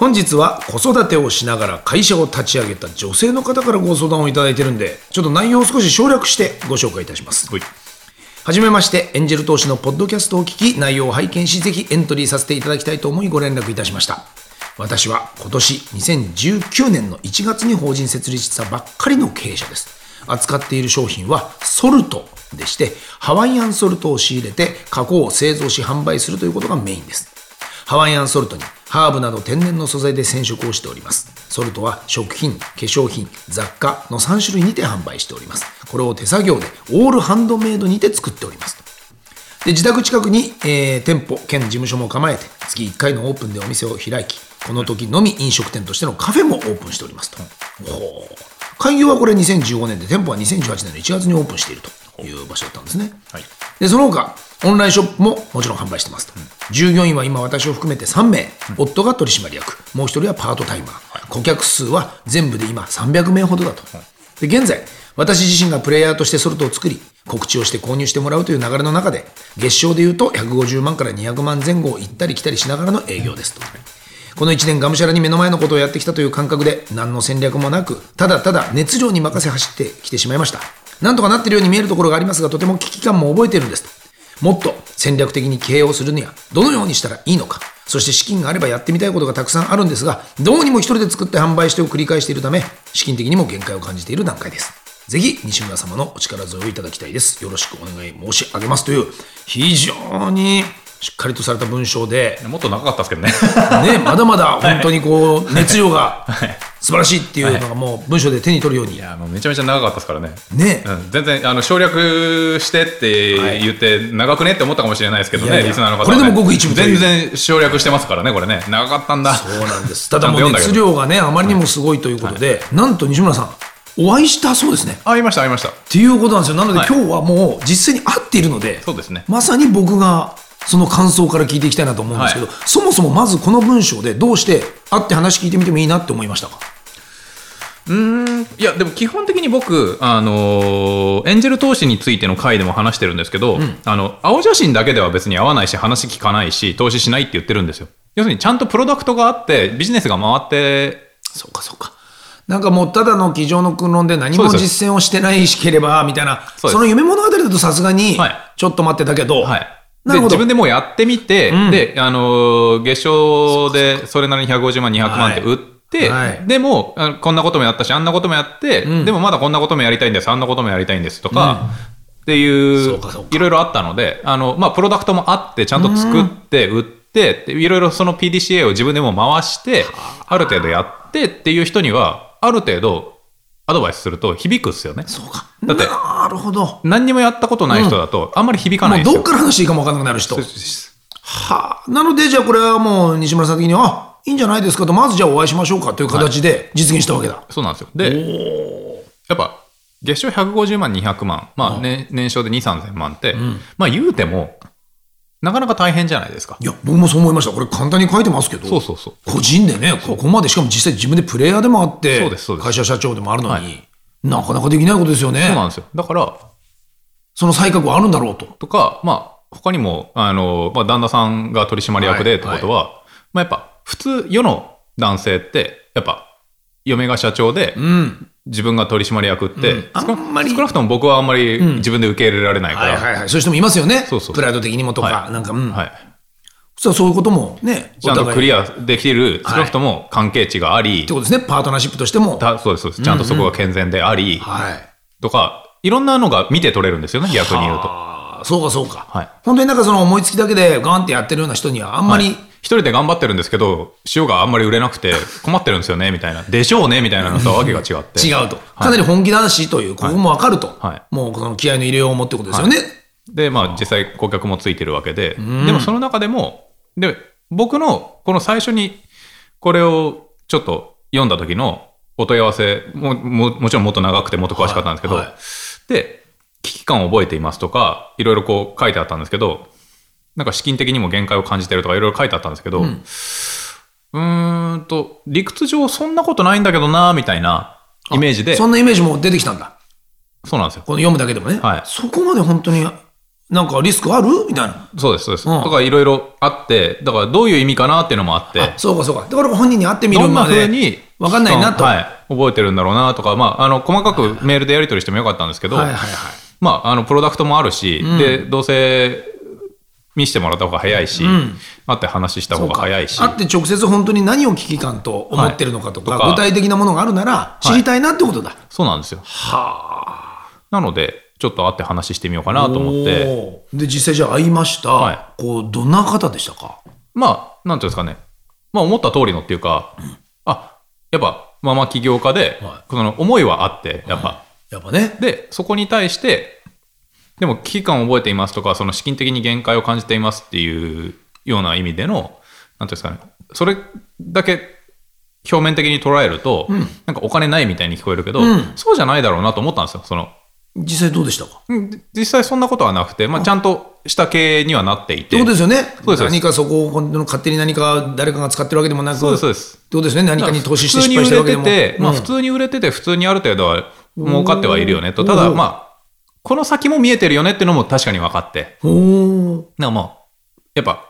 本日は子育てをしながら会社を立ち上げた女性の方からご相談をいただいてるんでちょっと内容を少し省略してご紹介いたしますはじめまして、エンジェル投資のポッドキャストを聞き、内容を拝見し、ぜひエントリーさせていただきたいと思いご連絡いたしました。私は今年2019年の1月に法人設立したばっかりの経営者です。扱っている商品はソルトでして、ハワイアンソルトを仕入れて加工、製造し販売するということがメインです。ハワイアンソルトにハーブなど天然の素材で染色をしております。ソルトは食品、化粧品、雑貨の3種類にて販売しております。これを手作業でオールハンドメイドにて作っております。で自宅近くに、えー店舗兼事務所も構えて月1回のオープンでお店を開きこの時のみ飲食店としてのカフェもオープンしておりますと、ほう開業はこれ2015年で店舗は2018年の1月にオープンしているという場所だったんですね、はいでその他オンラインショップももちろん販売してますと、従業員は今私を含めて3名、夫が取締役。もう1人はパートタイマー、顧客数は全部で今300名ほどだと、で現在私自身がプレイヤーとしてソルトを作り告知をして購入してもらうという流れの中で月賞でいうと150万から200万前後を行ったり来たりしながらの営業ですと。この1年がむしゃらに目の前のことをやってきたという感覚で何の戦略もなくただただ熱量に任せ走ってきてしまいました。なんとかなっているように見えるところがありますがとても危機感も覚えているんですともっと戦略的に経営をするにはどのようにしたらいいのか。そして資金があればやってみたいことがたくさんあるんですがどうにも一人で作って販売してを繰り返しているため資金的にも限界を感じている段階です。ぜひ西村様のお力添えをいただきたいです。よろしくお願い申し上げますという非常にしっかりとされた文章で。もっと長かったですけどね。ね、まだまだ本当にこう、熱量が素晴らしいっていうのがもう文章で手に取るように。い。やもうめちゃめちゃ長かったですからね。ね。う、ん、全然あの省略してって言って長くねって思ったかもしれないですけどね、いやいや。リスナーの方は、ね、これでもごく一部全然省略してますからねこれね。長かったんだ。そうなんです。ただもう熱量がね、あまりにもすごいということで、なんと西村さん、お会いしたそうですね。あいましたありました。っていうことなんですよ。なのではい。今日はもう実際に会っているので、そうですね。まさに僕がその感想から聞いていきたいなと思うんですけど、はそもそもまずこの文章でどうして会って話聞いてみてもいいなって思いましたか？うーん。いやでも基本的に僕、あのーエンジェル投資についての回でも話してるんですけど、あの青写真だけでは別に合わないし話聞かないし投資しないって言ってるんですよ。要するにちゃんとプロダクトがあってビジネスが回って。そうかそうか。なんかもうただの机上の訓論で何も実践をしてないしければみたいな、その夢物語だとさすがにはい、ちょっと待ってたけど、はい。なるほどで自分でもうやってみて、で、あのー月賞でそれなりに150万、200万って売って、はい。はいでも、こんなこともやったし、あんなこともやって、でもまだこんなこともやりたいんです、あんなこともやりたいんですとか、っていういろいろあったので、あの、まあ、プロダクトもあって、ちゃんと作って、売って、でいろいろその PDCA を自分でも回して、ある程度やってっていう人には、ある程度アドバイスすると響くっすよね。そうか。だってなるほど。何にもやったことない人だと、あんまり響かないですよもうどっ。から話していいかも分からなくなる人。はあ。なので、じゃあこれはもう西村さん的には、あいいんじゃないですかと、まずじゃあお会いしましょうかという形で実現したわけだ。そうなんですよ。で、やっぱ、月賞150万、200万、まあ、ね、年商で2、3000万って、まあ言うても、なかなか大変じゃないですか。いや、僕もそう思いました。これ簡単に書いてますけど、そうそうそう。個人でね、ここまで、しかも実際自分でプレイヤーでもあって、そうですそうです会社社長でもあるのに、はいなかなかできないことですよね。そうなんですよ。だから、その才覚はあるんだろうと。とか、まあ、他にも、あの、まあ、旦那さんが取締役でってことは、まあ、やっぱ、普通、世の男性って、やっぱ、嫁が社長で、うん。自分が取締役って、うんあ少んまり少なくとも僕はあんまり自分で受け入れられないから、はいはいはい。そういう人もいますよね。そうそうプライド的にもとか、はいなんか、うん。はい。そしたらそういうこともね、ちゃんとクリア。アできる、少なくとも関係値がありって、ことですね。パートナーシップとしても。たそうですそうですちゃんとそこが健全であり、はい。とか、いろんなのが見て取れるんですよね、逆に言うと。ああ、そうかそうか。はい本当になんかその思いつきだけでガンってやってるような人にはあんまり、はい一人で頑張ってるんですけど、塩があんまり売れなくて 困ってるんですよね、みたいな。でしょうね、みたいなのとはわけが違って。違うと。かなり本気男子という、ここもわかると。はいもうこの気合の入れようもってことですよね。で、まあ実際顧客もついてるわけで、でもその中でも、で、僕のこの最初にこれをちょっと読んだ時のお問い合わせも、ももちろんもっと長くてもっと詳しかったんですけど、はいはいで、危機感を覚えていますとか、いろいろこう書いてあったんですけど、なんか資金的にも限界を感じてるとかいろいろ書いてあったんですけど、うーんと、理屈上そんなことないんだけどな、みたいなイメージで、そんなイメージも出てきたんだ。そうなんですよ。この読むだけでもね。はいそこまで本当に、なんかリスクある？みたいな。そうです、そうです。うんとかいろいろあって、だからどういう意味かなっていうのもあって、そうかそうか。だから本人に会ってみどんなるまで。風に、わかんないなと。はい、覚えてるんだろうなとか、まあ、あの、細かくメールでやり取りしてもよかったんですけど、はいはいはい。まあ、あの、プロダクトもあるし、で、どうせ見せてもらった方が早いし、会って話した方が早いし、会って直接本当に何を危機感と思ってるのかとか、はい具体的なものがあるなら知りたいなってことだ。そうなんですよ。なので、ちょっと会って話してみようかなと思って、で、実際じゃあ会いました。はこう、どんな方でしたか？まあ、なんていうんですかね、まあ、思った通りのっていうか、あ、やっぱ、ママ起業家で、はその思いはあって、やっぱ、やっぱね。で、そこに対して、でも危機感を覚えていますとか、その資金的に限界を感じていますっていうような意味での、なんていうんですかね、それだけ表面的に捉えると、なんかお金ないみたいに聞こえるけど、うん。そうじゃないだろうなと思ったんですよ。その実際どうでしたか？うん実際そんなことはなくて、まあ、ちゃんとした経営にはなっていってて。ことですよね。そうです何かそこを本当に勝手に何か誰かが使ってるわけでもなく。そうですそうですね？何かに投資して失普通に売敗してるわけでも。れてて、まあうん普通に売れてて、普通にある程度は儲かってはいるよねと。ただ、うんまあ、この先も見えてるよねっていうのも確かに分かって。なんかまあ、やっぱ、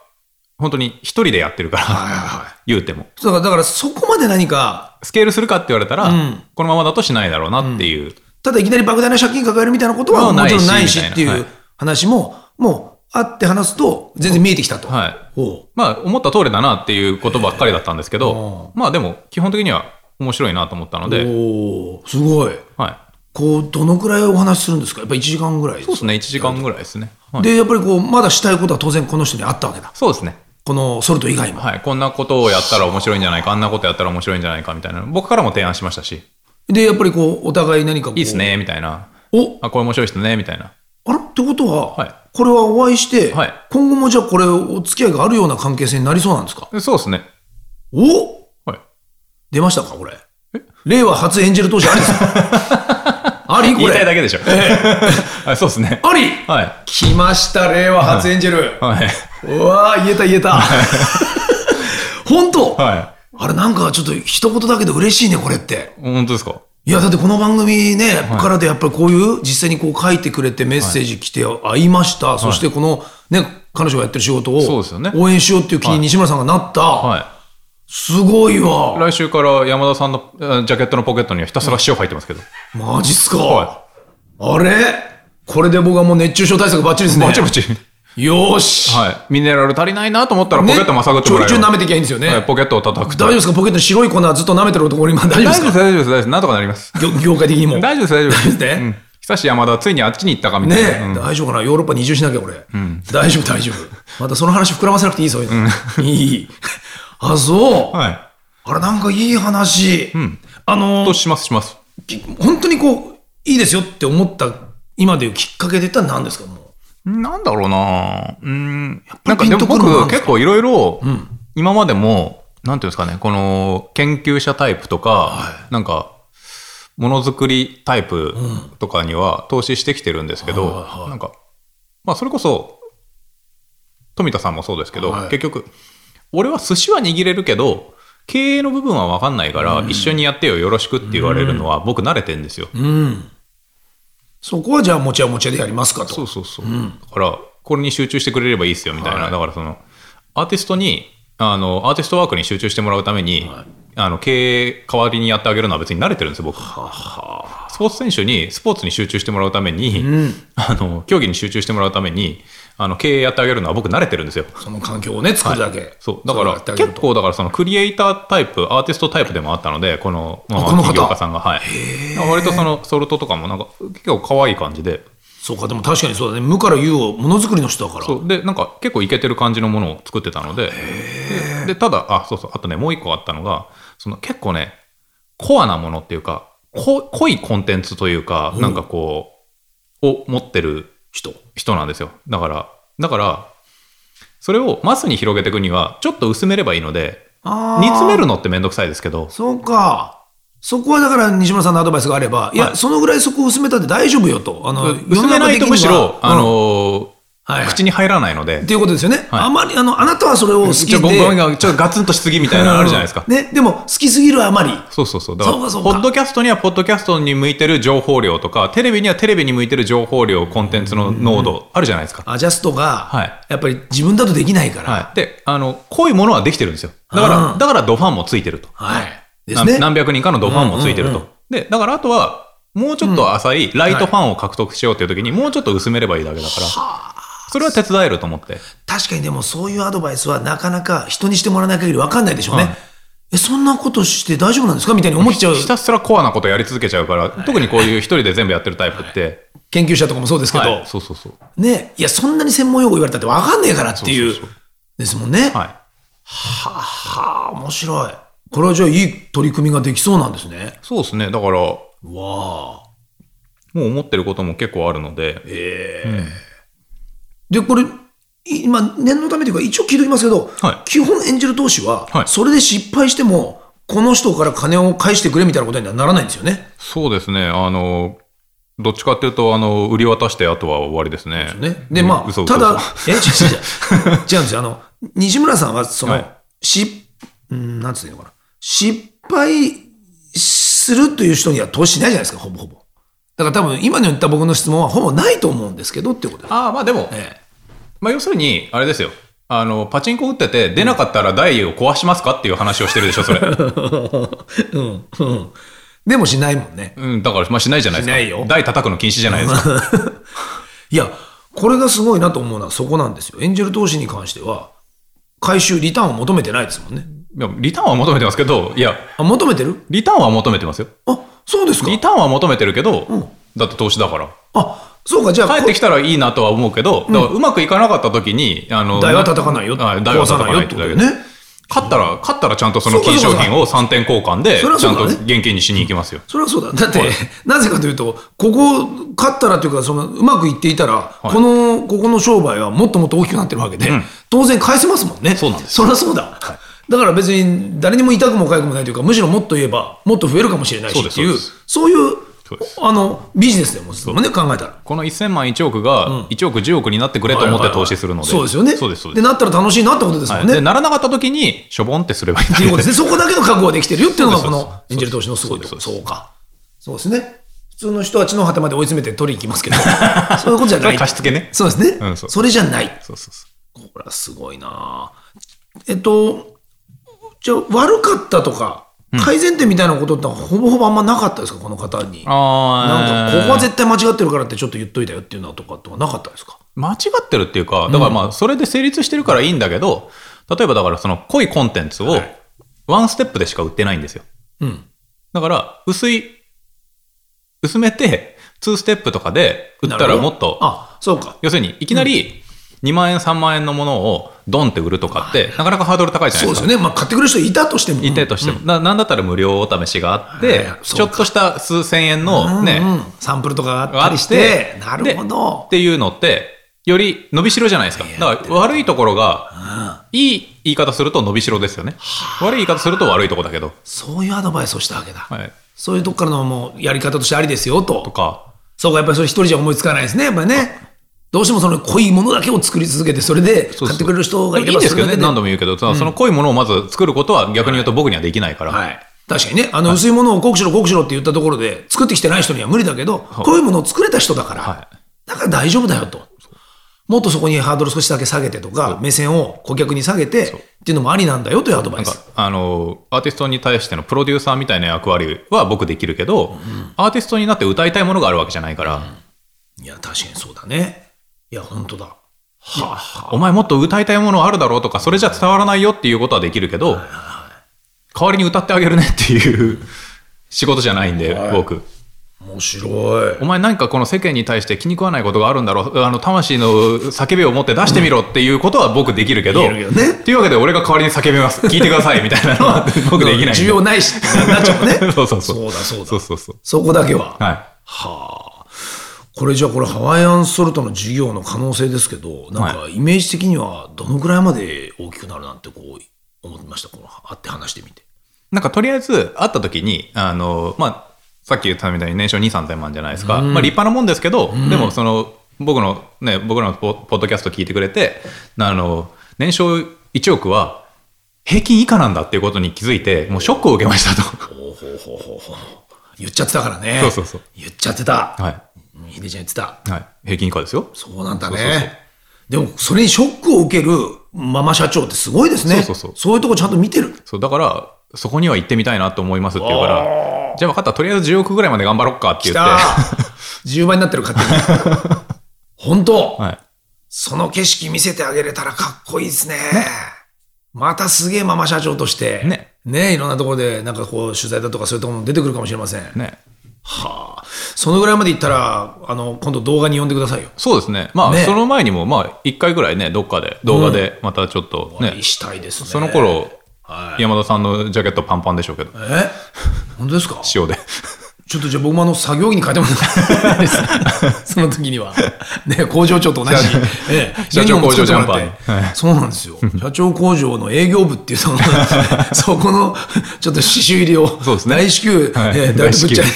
本当に一人でやってるから、言うても。だから、だからそこまで何か、スケールするかって言われたら、うんこのままだとしないだろうなっていう。ただいきなり莫大な借金抱えるみたいなことはまあもちろんないしっていう話も、もう会って話すと全然見えてきたと。はい。ほまあ、思った通りだなっていうことばっかりだったんですけど、まあでも、基本的には面白いなと思ったのうで、おーすごい。はい。こう、どのくらいお話しするんですか？やっぱ1時間ぐらいそうですね、1時間ぐらいですね。はいで、やっぱりこう、まだしたいことは当然この人にあったわけだ。そうですね。このソルト以外も。はい。こんなことをやったら面白いんじゃないか、あんなことやったら面白いんじゃないかみたいな、僕からも提案しましたし、で、やっぱりこう、お互い何かこう。いいです。ね、みたいな。おあ、これ面白いですね、みたいな。あらってことは、はいこれはお会いして、はい今後もじゃあこれお付き合いがあるような関係性になりそうなんですか？でそうですね。お？はい。出ましたかこれ？令和初エンジェル投資ありですか？あり？こ言いたいれ。だけでしょ。はい、そうですね。あり？はい。来ました、令和初エンジェル。はい。うわー言えた言えた。本当、はあれなんかちょっと一言だけで嬉しいね、これって。い。本当ですか？いや、だってこの番組ね、からでやっぱりこういう、実際にこう書いてくれてメッセージ来て会いました。そしてこのね、彼女がやってる仕事をそうですよね応援しようっていう気に西村さんがなった。はすごいわ。い。来週から山田さんのあジャケットのポケットにはひたすら塩入ってますけど。マジっすか。はあれ？これで僕はもう熱中症対策バッチリですね。バチバチ。よーし。はい。ミネラル足りないなと思ったらポねケットまさぐってもらえるちょいちょい舐めてきゃいいんですよね。はい、ポケットを叩くと。大丈夫ですか？ポケットに白い粉ずっと舐めてる男今大丈夫ですか大丈夫です、大丈夫です、大丈夫です。なんとかなります。業業界的にも。大丈夫です、大丈夫です。ねうん。久し山田、ついにあっちに行ったかみたいな。ねえ、うん大丈夫かな？ヨーロッパに移住しなきゃ、俺。大丈夫、大丈夫。またその話膨らませなくていい、そういうの。いい。あ、そう。はい。あれ、なんかいい話。あのと、します、します。き本当にこう、いいですよって思った、今でいうきっかけで言ったら何ですか？もうなんだろうな。うん。ぱりなんかでも僕結構いろいろ、今までも、なんていうんですかね、この研究者タイプとか、なんか、ものづくりタイプとかには投資してきてるんですけど、なんか、まあそれこそ、富田さんもそうですけど、はい。結局、俺は寿司は握れるけど、経営の部分は分かんないから、一緒にやってよ、よろしくって言われるのは、僕慣れてんですよ。そこはじゃあ、持ち屋持ち屋でやりますかと。そうそうそう。だから、これに集中してくれればいいですよみたいな。だから、その、アーティストに、あの、アーティストワークに集中してもらうために、あの、経営代わりにやってあげるのは別に慣れてるんですよ、僕。スポーツ選手に、スポーツに集中してもらうために、あの、競技に集中してもらうために、あの、経営やってあげるのは僕慣れてるんですよ。その環境をね、作るだけ。そう。だから、結構、だからそのクリエイタータイプ、アーティストタイプでもあったので、この、まあこの家さんが、はい。割とその、ソルトとかもなんか、結構可愛い感じで、そうか、でも確かにそうだね。無から有をものづくりの人だから。そうでなんか結構イケてる感じのものを作ってたのでででただあそうそうあとねもう一個あったのがその結構ねコアなものっていうかこ濃いコンテンツというか、なんかこうを持ってる人。人なんですよだからだからそれをマスに広げていくにはちょっと薄めればいいので煮詰めるのってめんどくさいですけど、そうか。そこはだから西村さんのアドバイスがあれば、いや、はいそのぐらいそこ薄めたって大丈夫よと。あの、薄めないとむしろ、あのーはいはい口に入らないのでっ、ていうことですよね。はいあまり、あの、あなたはそれを好きで。ちょっとガツンとしすぎみたいなのあるじゃないですか。ね、でも好きすぎるあまり。そうそうそう。だから、そうかそうかポッドキャストにはポッドキャストに向いてる情報量とか、テレビにはテレビに向いてる情報量、コンテンツの濃度あるじゃないですか。アジャストが、はいやっぱり自分だとできないから。はい。で、あの、濃いものはできてるんですよ。だかうんら、だからドファンもついてると。はい。ですね。何何百人かのドファンもついてると。で、だからあとは、もうちょっと浅いライトファンを獲得しようっていう時に、もうちょっと薄めればいいだけだから、それは手伝えると思って。確かにでもそういうアドバイスはなかなか人にしてもらわない限り分かんないでしょうね。はいえ、そんなことして大丈夫なんですかみたいに思っちゃうひたすらコアなことやり続けちゃうから、特にこういう一人で全部やってるタイプって、研究者とかもそうですけど、はいそうそうそう。ね、いや、そんなに専門用語言われたって分かんねえからっていう、そうそうですもんね。はい。はあ、面白い。これはじゃあいい取り組みができそうなんですね。そうですね。だから、もわあ。う思ってることも結構あるので、で、これ、い今、念のためというか、一応聞いておきますけど、はい基本エンジェル投資は、はいそれで失敗しても、この人から金を返してくれみたいなことにはならないんですよね。そうですね。あの、どっちかっていうと、あの、売り渡してあとは終わりですね。ね。で、まあ、ただ嘘、え、違う違う違う。違うんですよ。あの、西村さんは、その、はいし、うん、なんつうのかな。失敗するという人には投資しないじゃないですか、ほぼほぼ。だから多分、今の言った僕の質問はほぼないと思うんですけどっていうことです。ああ、まあでも、ええまあ要するに、あれですよ。あの、パチンコ打ってて、出なかったら台を壊しますかっていう話をしてるでしょ、それ。うん、うん。でもしないもんね。うん、だから、まあしないじゃないですか。しないよ台叩くの禁止じゃないですか。いや、これがすごいなと思うのはそこなんですよ。エンジェル投資に関しては、回収、リターンを求めてないですもんね。いや、リターンは求めてますけど、いや、あ、求めてる？リターンは求めてますよ。あ、そうですかリ。ターンは求めてるけど、んだって投資だから。あ、そうか、じゃあ、帰ってきたらいいなとは思うけど、だからうまくいかなかった時に、あの、台は叩かないよ。はい台は叩かないっててだけね。勝ったら、勝ったらちゃんとその金商品を3点交換で、それはちゃんと現金にしに行きますよ。それはそうだ。だって、なぜかというと、ここ、勝ったらというか、その、うまくいっていたら、いこの、ここの商売はもっともっと大きくなってるわけで、うん当然返せますもんね。そうなんですそりゃそうだ。だから別に誰にも痛くも痒くもないというか、むしろもっと言えば、もっと増えるかもしれないしっていう、そういうあの、ビジネスでもですもんね、考えたら。この1000万1億が1億10億になってくれと思って投資するので。そうですよね。そうです、そうで、です。なったら楽しいなってことですもんね。はいで、ならなかった時に、しょぼんってすればいいっていうことですね。そこだけの覚悟ができてるよっていうのが、このエンジェル投資のすごいところ。そうか。そうですね。普通の人は地の果てまで追い詰めて取りに行きますけど、そういうことじゃない。貸し付けねそうですね。うんそうそれじゃない。そうそうそう。これはすごいなえっと、じゃあ悪かったとか、改善点みたいなことってほぼほぼあんまなかったですか、この方に。あなんか、ここは絶対間違ってるからってちょっと言っといたよっていうのとかとかなかったですか？間違ってるっていうか、だからまあ、それで成立してるからいいんだけど、例えばだからその濃いコンテンツをはいワンステップでしか売ってないんですよ。うん。だから、薄い、薄めて、2ステップとかで売ったらもっと、あ、そうか。要するに、いきなり2万円、3万円のものをドンって売るとかって、なかなかハードル高いじゃないですか。そうですよね。まあ、買ってくれる人いたとしても。一定としても、ななんだったら無料お試しがあって、ちょっとした数千円のね、うんうんサンプルとかがあったりして、なるほどっ。ていうのって、より伸びしろじゃないですか。だから悪いところが、いい言い方すると伸びしろですよね。悪い言い方すると悪いとこだけど。そういうアドバイスをしたわけだ。はい。そういうとこからのもうやり方としてありですよと。とか、そうか、やっぱりそれ一人じゃ思いつかないですね、やっぱりね。どうしてもその濃いものだけを作り続けて、それで買ってくれる人がいいれいんですけどね、何度も言うけど、その濃いものをまず作ることは逆に言うと僕にはできないから。はい。確かにね、あの薄いものを濃くしろ濃くしろって言ったところで、作ってきてない人には無理だけど、濃いものを作れた人だから、はい。だから大丈夫だよと。もっとそこにハードル少しだけ下げてとか、目線を顧客に下げてっていうのもありなんだよというアドバイス。あのアーティストに対してのプロデューサーみたいな役割は僕できるけど、アーティストになって歌いたいものがあるわけじゃないから、いや、確かにそうだね。いや、本当だ。はあ、はお前もっと歌いたいものあるだろうとか、それじゃ伝わらないよっていうことはできるけど、代わりに歌ってあげるねっていう 仕事じゃないんで、僕。あ、面白い。お前何かこの世間に対して気に食わないことがあるんだろう、あの魂の叫びを持って出してみろっていうことは僕できるけど、ねっていうわけで俺が代わりに叫びます。聞いてくださいみたいなのは 僕できない。需要ないしなっちゃうね。そうそうそう。そうだそうだそうそうそう。そこだけは。はい。はあ。これじゃあこれハワイアンソルトの事業の可能性ですけど、なんかイメージ的にはどのぐらいまで大きくなるなんてこう思いました？この会って話してみて。なんかとりあえず会った時に、あの、まあ、さっき言ったみたいに年商2、3000万じゃないですか。まあ立派なもんですけど、でもその、僕のね、僕らのポポッドキャスト聞いてくれて、あの、年商1億は平均以下なんだっていうことに気づいて、もうショックを受けましたと。ほうほうほうほうほう。言っちゃってたからね。そうそうそう。言っちゃってた。はうん秀ちゃん言ってたい。はい。平均以下ですよ。そうなんだねそうそうそうでもそれにショックを受けるママ社長ってすごいですねそうそうそういうとこちゃんと見てるそう、だから、そこには行ってみたいなと思いますって言うから、じゃあ分かった、とりあえず10億ぐらいまで頑張ろっかってき言って。た10倍になってる勝手に本当、はい。その景色見せてあげれたらかっこいいですね。またすげえママ社長として、ねねいろんなところでなんかこう取材だとかそういうところも出てくるかもしれません。ね。はあ。そのぐらいまでいったら、あの、今度動画に呼んでくださいよ。そうですね。まあ、ねその前にも、まあ、1回ぐらいね、どっかで、動画で、またちょっとね、お会いしたいですね。その頃、はい。山田さんのジャケットパンパンでしょうけど、え？本当ですか？塩で。ちょっとじゃあ僕もあの作業着に変えてもらって その時には。ね、工場長と同じ。ええ社長工場ジャンパーそうなんですよ。社長工場の営業部っていうその、そこのちょっと刺繍入りを、大至急、はいええ大ぶっちゃに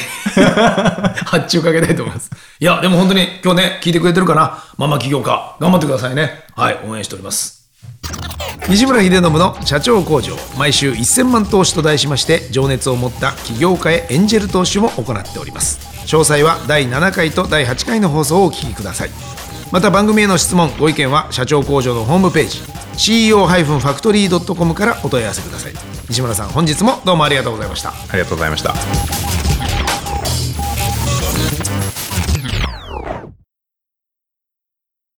発注かけたいと思います。いや、でも本当に今日ね、聞いてくれてるかな？ママ起業家。頑張ってくださいね。はい、応援しております。西村秀信の社長工場毎週1000万投資と題しまして情熱を持った起業家へエンジェル投資も行っております。詳細は第7回と第8回の放送をお聞きください。また番組への質問ご意見は社長工場のホームページ CEO-factory.com からお問い合わせください。西村さん本日もどうもありがとうございました。ありがとうございました。